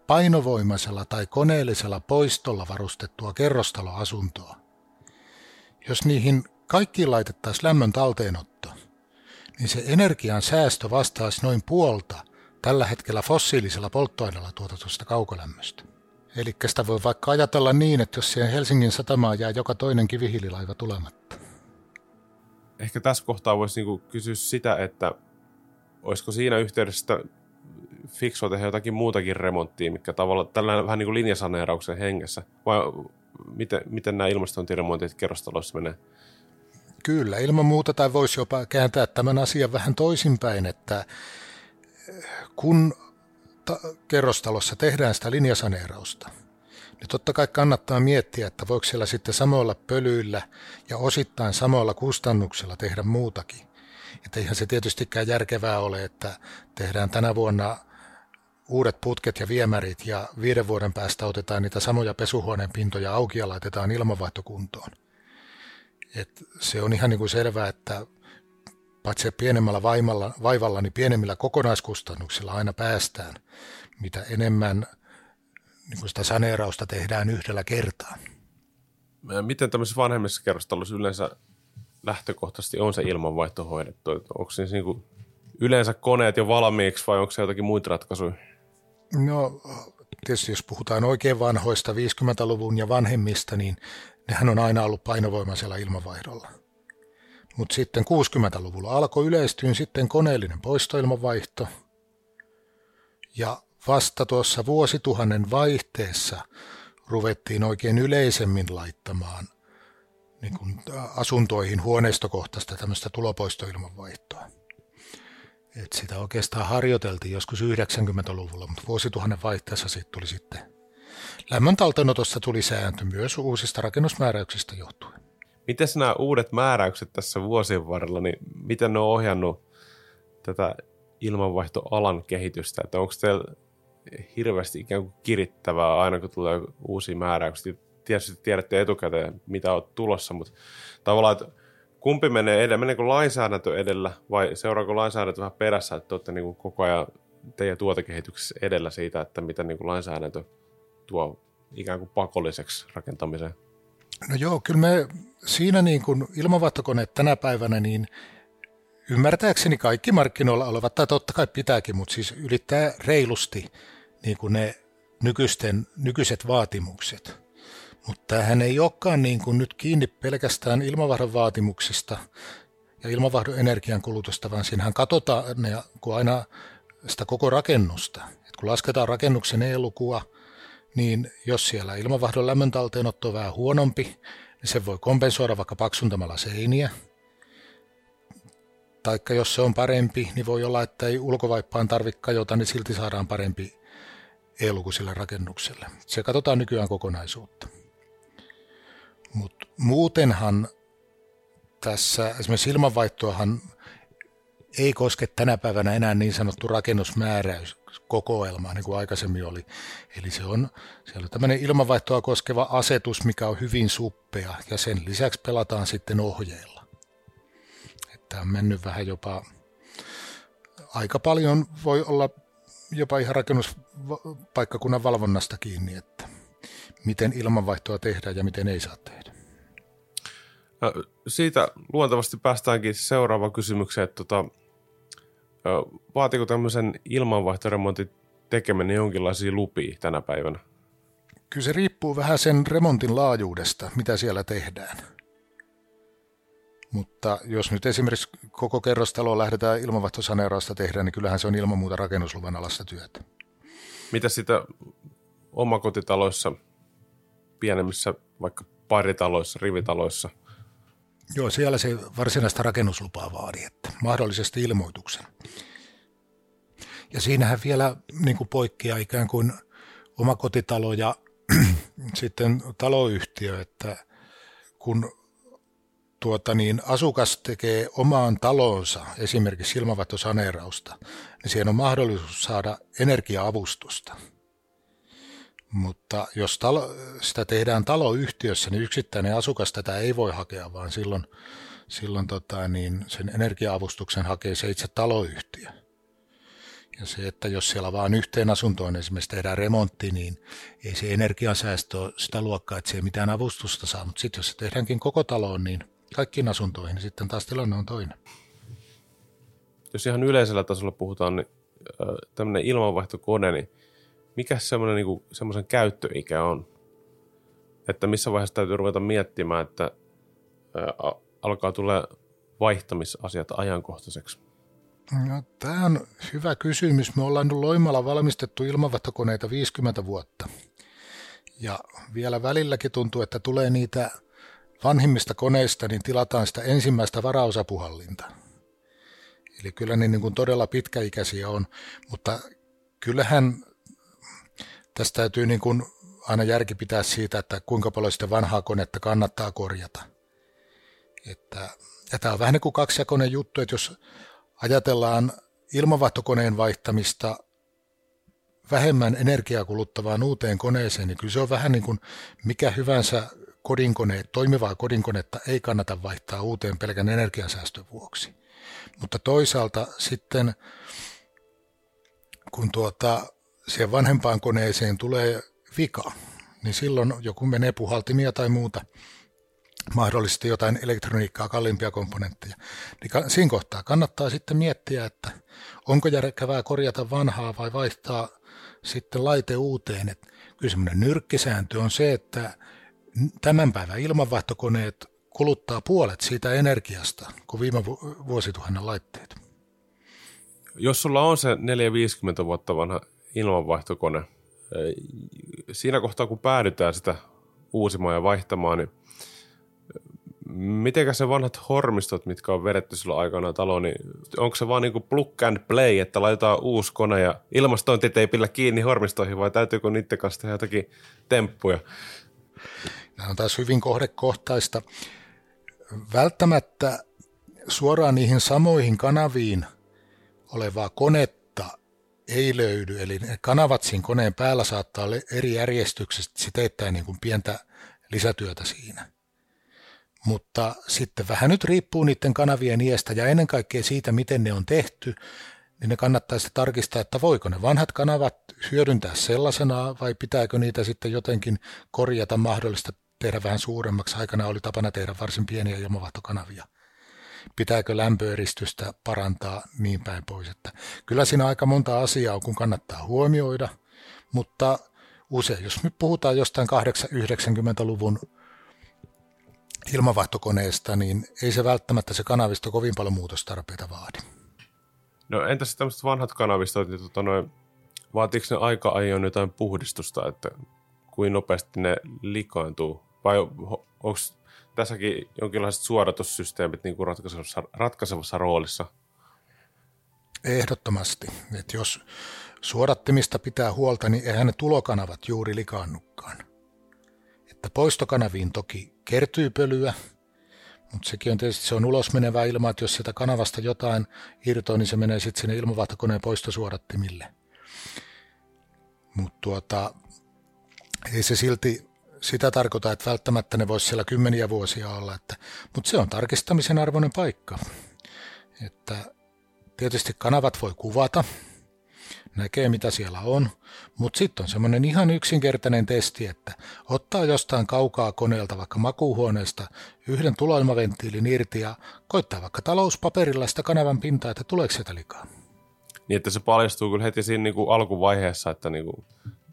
painovoimaisella tai koneellisella poistolla varustettua kerrostaloasuntoa. Jos niihin kaikkiin laitettaisiin lämmön talteenotto, niin se energian säästö vastaisi noin puolta tällä hetkellä fossiilisella polttoaineella tuotetusta kaukolämmöstä. Eli sitä voi vaikka ajatella niin, että jos siihen Helsingin satamaan jää joka toinen kivihiililaiva tulematta. ehkä tässä kohtaa voisi niinku kysyä sitä, että olisiko siinä yhteydessä fiksua tehdä jotakin muutakin remonttia, mikä tavalla tällainen vähän niin kuin linjasaneerauksen hengessä, vai miten, miten nämä ilmastointiremontit kerrostaloissa menee? Kyllä, ilman muuta, tai voisi jopa kääntää tämän asian vähän toisinpäin, että kun ta- kerrostalossa tehdään sitä linjasaneerausta, niin totta kai kannattaa miettiä, että voiko siellä sitten samoilla pölyillä ja osittain samoilla kustannuksilla tehdä muutakin. Että eihän se tietystikään järkevää ole, että tehdään tänä vuonna uudet putket ja viemärit ja viiden vuoden päästä otetaan niitä samoja pesuhuoneen pintoja auki ja laitetaan ilmanvaihtokuntoon. Et se on ihan niin kuin selvää, että paitsi pienemmällä vaimalla, vaivalla, niin pienemmillä kokonaiskustannuksilla aina päästään, mitä enemmän niin kuin sitä saneerausta tehdään yhdellä kertaa. Miten tämmöisessä vanhemmissa kerrostaloissa yleensä lähtökohtaisesti on se ilmanvaihto hoidettu? Onko se niin kuin yleensä koneet jo valmiiksi vai onko se jotakin muita ratkaisuja? No tietysti jos puhutaan oikein vanhoista 50-luvun ja vanhemmista, niin nehän on aina ollut painovoimaisella ilmanvaihdolla. Mutta sitten 60-luvulla alkoi yleistyä sitten koneellinen poistoilmanvaihto. Ja vasta tuossa vuosituhannen vaihteessa ruvettiin oikein yleisemmin laittamaan niin kuin asuntoihin huoneistokohtaista tämmöistä tulopoistoilmanvaihtoa. Et sitä oikeastaan harjoiteltiin joskus 90-luvulla, mutta vuosituhannen vaihteessa siitä tuli sitten lämmön tuli sääntö myös uusista rakennusmääräyksistä johtuen. Miten nämä uudet määräykset tässä vuosien varrella, niin miten ne on ohjannut tätä ilmanvaihtoalan kehitystä? Että onko teillä hirveästi ikään kuin kirittävää aina, kun tulee uusia määräyksiä? Tietysti tiedätte etukäteen, mitä on tulossa, mutta tavallaan, että kumpi menee edellä? Meneekö lainsäädäntö edellä vai seuraako lainsäädäntö vähän perässä, että olette niin kuin koko ajan teidän tuotekehityksessä edellä siitä, että mitä niin kuin lainsäädäntö tuo ikään kuin pakolliseksi rakentamiseen? No joo, kyllä me siinä niin kuin ilmanvaihtokoneet tänä päivänä, niin ymmärtääkseni kaikki markkinoilla olevat, tai totta kai pitääkin, mutta siis ylittää reilusti niin kuin ne nykyisten, nykyiset vaatimukset. Mutta tämähän ei olekaan niin kuin nyt kiinni pelkästään ilmavaihdon vaatimuksista ja ilmavaihdon energiankulutusta, vaan siinähän katsotaan ne, kun aina sitä koko rakennusta. Et kun lasketaan rakennuksen E-lukua, niin jos siellä ilmanvaihdon lämmön talteenotto on vähän huonompi, niin se voi kompensoida vaikka paksuntamalla seiniä. Taikka jos se on parempi, niin voi olla, että ei ulkovaippaan tarvitse kajota, niin silti saadaan parempi e-luku sille rakennukselle. Se katsotaan nykyään kokonaisuutta. Mutta muutenhan tässä esimerkiksi ilmanvaihtoahan ei koske tänä päivänä enää niin sanottu rakennusmääräys kokoelma, niin kuin aikaisemmin oli. Eli se on, siellä on tämmöinen ilmanvaihtoa koskeva asetus, mikä on hyvin suppea, ja sen lisäksi pelataan sitten ohjeilla. Että on mennyt vähän jopa, aika paljon voi olla jopa ihan rakennuspaikkakunnan valvonnasta kiinni, että miten ilmanvaihtoa tehdään ja miten ei saa tehdä. No, siitä luontevasti päästäänkin seuraavaan kysymykseen, että tota, vaatiiko tämmöisen ilmanvaihtoremontin tekeminen jonkinlaisia lupia tänä päivänä? Kyllä se riippuu vähän sen remontin laajuudesta, mitä siellä tehdään. Mutta jos nyt esimerkiksi koko kerrostaloa lähdetään ilmanvaihtosaneerausta tehdä, niin kyllähän se on ilman muuta rakennusluvan alasta työtä. Mitä sitä omakotitaloissa, pienemmissä vaikka paritaloissa, rivitaloissa? Joo, siellä se varsinaista rakennuslupaa vaadi, että mahdollisesti ilmoituksen. Ja siinähän vielä niin kuin poikkeaa ikään kuin omakotitalo ja [CLEARS THROAT] sitten taloyhtiö, että kun tuota niin, asukas tekee omaan talonsa esimerkiksi ilmanvaihtosaneerausta, niin siihen on mahdollisuus saada energiaavustusta. Mutta jos talo, sitä tehdään taloyhtiössä, niin yksittäinen asukas tätä ei voi hakea, vaan silloin, silloin tota, niin sen energiaavustuksen hakee se itse taloyhtiö. Ja se, että jos siellä vaan yhteen asuntoon esimerkiksi tehdään remontti, niin ei se energiansäästö ole sitä luokkaa, että se ei mitään avustusta saa. Mutta sitten jos se tehdäänkin koko taloon, niin kaikkiin asuntoihin, niin sitten taas tilanne on toinen. Jos ihan yleisellä tasolla puhutaan, niin tämmöinen ilmanvaihtokone, niin mikä semmoinen niin semmoisen käyttöikä on? Että missä vaiheessa täytyy ruveta miettimään, että ää, alkaa tulla vaihtamisasiat ajankohtaiseksi? No, tämä on hyvä kysymys. Me ollaan Loimalla valmistettu ilmanvaihtokoneita 50 vuotta. Ja vielä välilläkin tuntuu, että tulee niitä vanhimmista koneista, niin tilataan sitä ensimmäistä varaosapuhallinta. Eli kyllä ne niin kuin todella pitkäikäisiä on, mutta kyllähän tästä täytyy niin kuin aina järki pitää siitä, että kuinka paljon sitä vanhaa konetta kannattaa korjata. Että, ja tämä on vähän niin kuin kaksijakoinen juttu, että jos ajatellaan ilmavaihtokoneen vaihtamista vähemmän energiaa kuluttavaan uuteen koneeseen, niin kyllä se on vähän niin kuin mikä hyvänsä kodinkone, toimivaa kodinkonetta ei kannata vaihtaa uuteen pelkän energiansäästön vuoksi. Mutta toisaalta sitten, kun tuota, siihen vanhempaan koneeseen tulee vika, niin silloin joku menee puhaltimia tai muuta, mahdollisesti jotain elektroniikkaa, kalliimpia komponentteja. Niin siinä kohtaa kannattaa sitten miettiä, että onko järkevää korjata vanhaa vai vaihtaa sitten laite uuteen. Et kyllä semmoinen nyrkkisääntö on se, että tämän päivän ilmanvaihtokoneet kuluttaa puolet siitä energiasta kuin viime vuosituhannen laitteet. Jos sulla on se 450 vuotta vanha ilmanvaihtokone, siinä kohtaa kun päädytään sitä uusimaan ja vaihtamaan, niin mitenkä se vanhat hormistot, mitkä on vedetty silloin aikana taloon, niin onko se vaan niinku plug and play, että laitetaan uusi kone ja ilmastointiteipillä kiinni hormistoihin vai täytyykö niiden kanssa tehdä jotakin temppuja? Nämä on taas hyvin kohdekohtaista. Välttämättä suoraan niihin samoihin kanaviin olevaa konetta ei löydy, eli ne kanavat siinä koneen päällä saattaa olla eri järjestyksestä, se teettää niin kuin pientä lisätyötä siinä. Mutta sitten vähän nyt riippuu niiden kanavien iästä ja ennen kaikkea siitä, miten ne on tehty, niin ne kannattaisi tarkistaa, että voiko ne vanhat kanavat hyödyntää sellaisena vai pitääkö niitä sitten jotenkin korjata mahdollista tehdä vähän suuremmaksi. Aikana oli tapana tehdä varsin pieniä ilmavaihtokanavia. Pitääkö lämpöeristystä parantaa niin päin pois. Että kyllä siinä aika monta asiaa on, kun kannattaa huomioida, mutta usein, jos nyt puhutaan jostain 80-90-luvun ilmavaihtokoneesta, niin ei se välttämättä se kanavista kovin paljon muutostarpeita vaadi. No entäs tämmöiset vanhat kanavistot, niin tota noin, vaatiiko ne aika ajoin jotain puhdistusta, että kuin nopeasti ne likaantuu? Vai onko tässäkin jonkinlaiset suodatussysteemit niin kuin ratkaisevassa, ratkaisevassa roolissa? Ehdottomasti. että jos suodattimista pitää huolta, niin eihän ne tulokanavat juuri likaannukkaan. Että poistokanaviin toki kertyy pölyä, mutta sekin on tietysti se on ulos menevää ilmaa, että jos sieltä kanavasta jotain irtoaa, niin se menee sitten sinne ilmavaihtokoneen poistosuodattimille. Mutta tuota, ei se silti sitä tarkoita, että välttämättä ne voisi siellä kymmeniä vuosia olla, että, mutta se on tarkistamisen arvoinen paikka. Että tietysti kanavat voi kuvata, näkee mitä siellä on, mutta sitten on semmoinen ihan yksinkertainen testi, että ottaa jostain kaukaa koneelta vaikka makuuhuoneesta yhden tuloilmaventtiilin irti ja koittaa vaikka talouspaperilla sitä kanavan pintaa, että tuleeko sieltä likaa. Niin, että se paljastuu kyllä heti siinä niin kuin alkuvaiheessa, että niin kuin,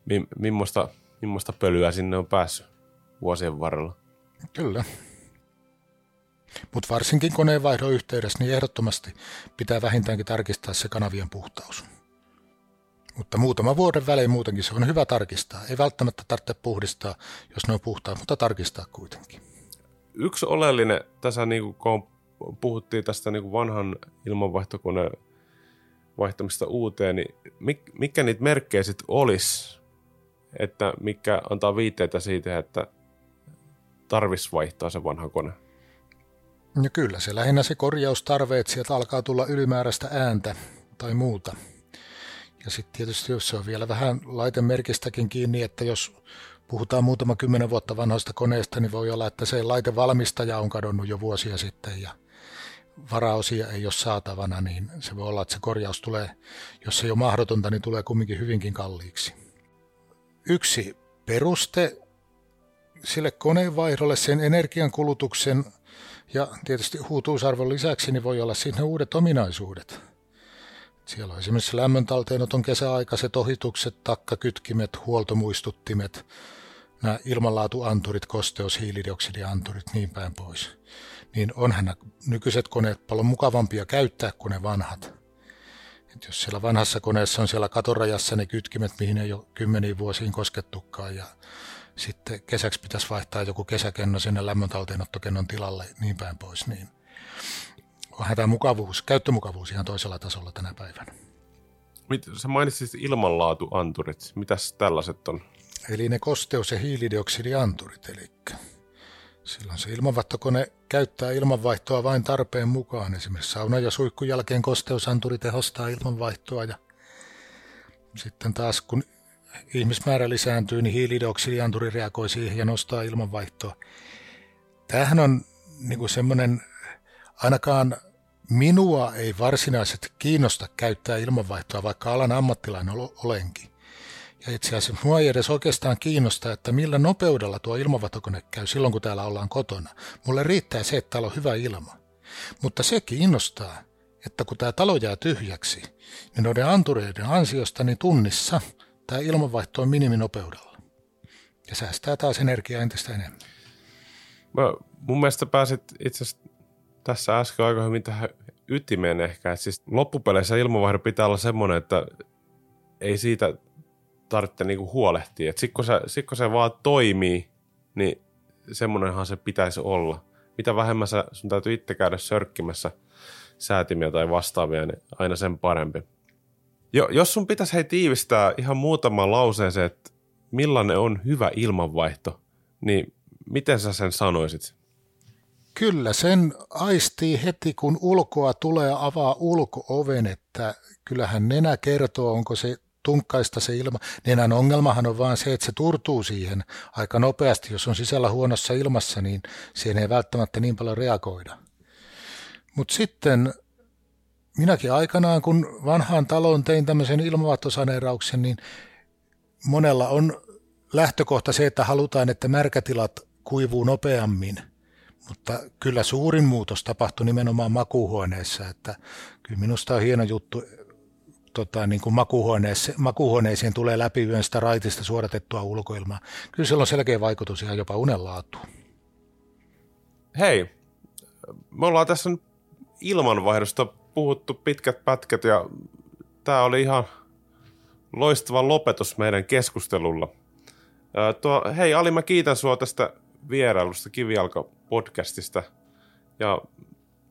mi, millaista, millaista pölyä sinne on päässyt vuosien varrella. Kyllä. Mutta varsinkin koneenvaihdon yhteydessä niin ehdottomasti pitää vähintäänkin tarkistaa se kanavien puhtaus. Mutta muutama vuoden välein muutenkin se on hyvä tarkistaa. Ei välttämättä tarvitse puhdistaa, jos ne on puhtaat, mutta tarkistaa kuitenkin. Yksi oleellinen tässä, niin kun puhuttiin tästä niin vanhan ilmanvaihtokoneen vaihtamista uuteen, niin mikä niitä merkkejä sitten olisi, että mikä antaa viitteitä siitä, että tarvis vaihtaa se vanha kone? Ja kyllä se lähinnä se korjaustarve, että sieltä alkaa tulla ylimääräistä ääntä tai muuta. Ja sitten tietysti jos se on vielä vähän laitemerkistäkin kiinni, että jos puhutaan muutama kymmenen vuotta vanhoista koneista, niin voi olla, että se laitevalmistaja on kadonnut jo vuosia sitten ja varaosia ei ole saatavana, niin se voi olla, että se korjaus tulee, jos se ei ole mahdotonta, niin tulee kumminkin hyvinkin kalliiksi. Yksi peruste sille koneenvaihdolle, sen energiankulutuksen ja tietysti huutuusarvon lisäksi, niin voi olla siinä uudet ominaisuudet. Siellä on esimerkiksi lämmöntalteenoton kesäaikaiset ohitukset, takkakytkimet, huoltomuistuttimet, nämä ilmanlaatuanturit, kosteus, hiilidioksidianturit, niin päin pois. niin onhan nykyiset koneet paljon mukavampia käyttää kuin ne vanhat. Et jos siellä vanhassa koneessa on siellä katorajassa ne kytkimet, mihin ei ole kymmeniin vuosiin koskettukaan ja sitten kesäksi pitäisi vaihtaa joku kesäkenno sinne lämmöntalteenottokennon tilalle niin päin pois, niin onhan tämä mukavuus, käyttömukavuus ihan toisella tasolla tänä päivänä. Mit, sä mainitsit ilmanlaatuanturit. Mitäs tällaiset on? Eli ne kosteus- ja hiilidioksidianturit. Eli silloin se ilmanvaihtokone käyttää ilmanvaihtoa vain tarpeen mukaan. Esimerkiksi sauna- ja suihkun jälkeen kosteusanturi tehostaa ilmanvaihtoa. Ja sitten taas kun ihmismäärä lisääntyy, niin hiilidioksidianturi reagoi siihen ja nostaa ilmanvaihtoa. Tämähän on niin kuin semmoinen, ainakaan minua ei varsinaisesti kiinnosta käyttää ilmanvaihtoa, vaikka alan ammattilainen olenkin. Ja itse asiassa mua ei edes oikeastaan kiinnosta, että millä nopeudella tuo ilmanvaihtokone käy silloin, kun täällä ollaan kotona. Mulle riittää se, että täällä on hyvä ilma. Mutta se kiinnostaa, että kun tämä talo jää tyhjäksi, niin noiden antureiden ansiosta niin tunnissa tämä ilmanvaihto on miniminopeudella. Ja säästää taas energiaa entistä enemmän. Mä, mun mielestä pääsit itse asiassa tässä äsken aika hyvin tähän ytimeen ehkä. Että siis loppupeleissä ilmanvaihdon pitää olla semmoinen, että ei siitä tarvitse niinku huolehtia. Sitten kun, sit kun se vaan toimii, niin semmoinenhan se pitäisi olla. Mitä vähemmän sä, sun täytyy itse käydä sörkkimässä säätimiä tai vastaavia, niin aina sen parempi. Jo, jos sun pitäisi hei tiivistää ihan muutaman lauseen se, että millainen on hyvä ilmanvaihto, niin miten sä sen sanoisit? Kyllä, sen aistii heti, kun ulkoa tulee avaa ulkooven, että kyllähän nenä kertoo, onko se tunkkaista se ilma. Nenän ongelmahan on vaan se, että se turtuu siihen aika nopeasti. Jos on sisällä huonossa ilmassa, niin siihen ei välttämättä niin paljon reagoida. Mutta sitten minäkin aikanaan, kun vanhaan taloon tein tämmöisen ilmavaihtosaneerauksen, niin monella on lähtökohta se, että halutaan, että märkätilat kuivuu nopeammin. Mutta kyllä suurin muutos tapahtui nimenomaan makuuhuoneessa, että kyllä minusta on hieno juttu, tota, niin kuin makuuhuoneeseen, makuuhuoneeseen tulee läpi yön sitä raitista suodatettua ulkoilmaa. Kyllä sillä on selkeä vaikutus ihan jopa unenlaatuun. Hei, me ollaan tässä nyt ilmanvaihdosta puhuttu pitkät pätkät ja tämä oli ihan loistava lopetus meidän keskustelulla. tuo, hei Ali, mä kiitän sua tästä vierailusta Kivijalka-podcastista ja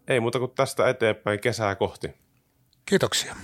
ei muuta kuin tästä eteenpäin kesää kohti. Kiitoksia.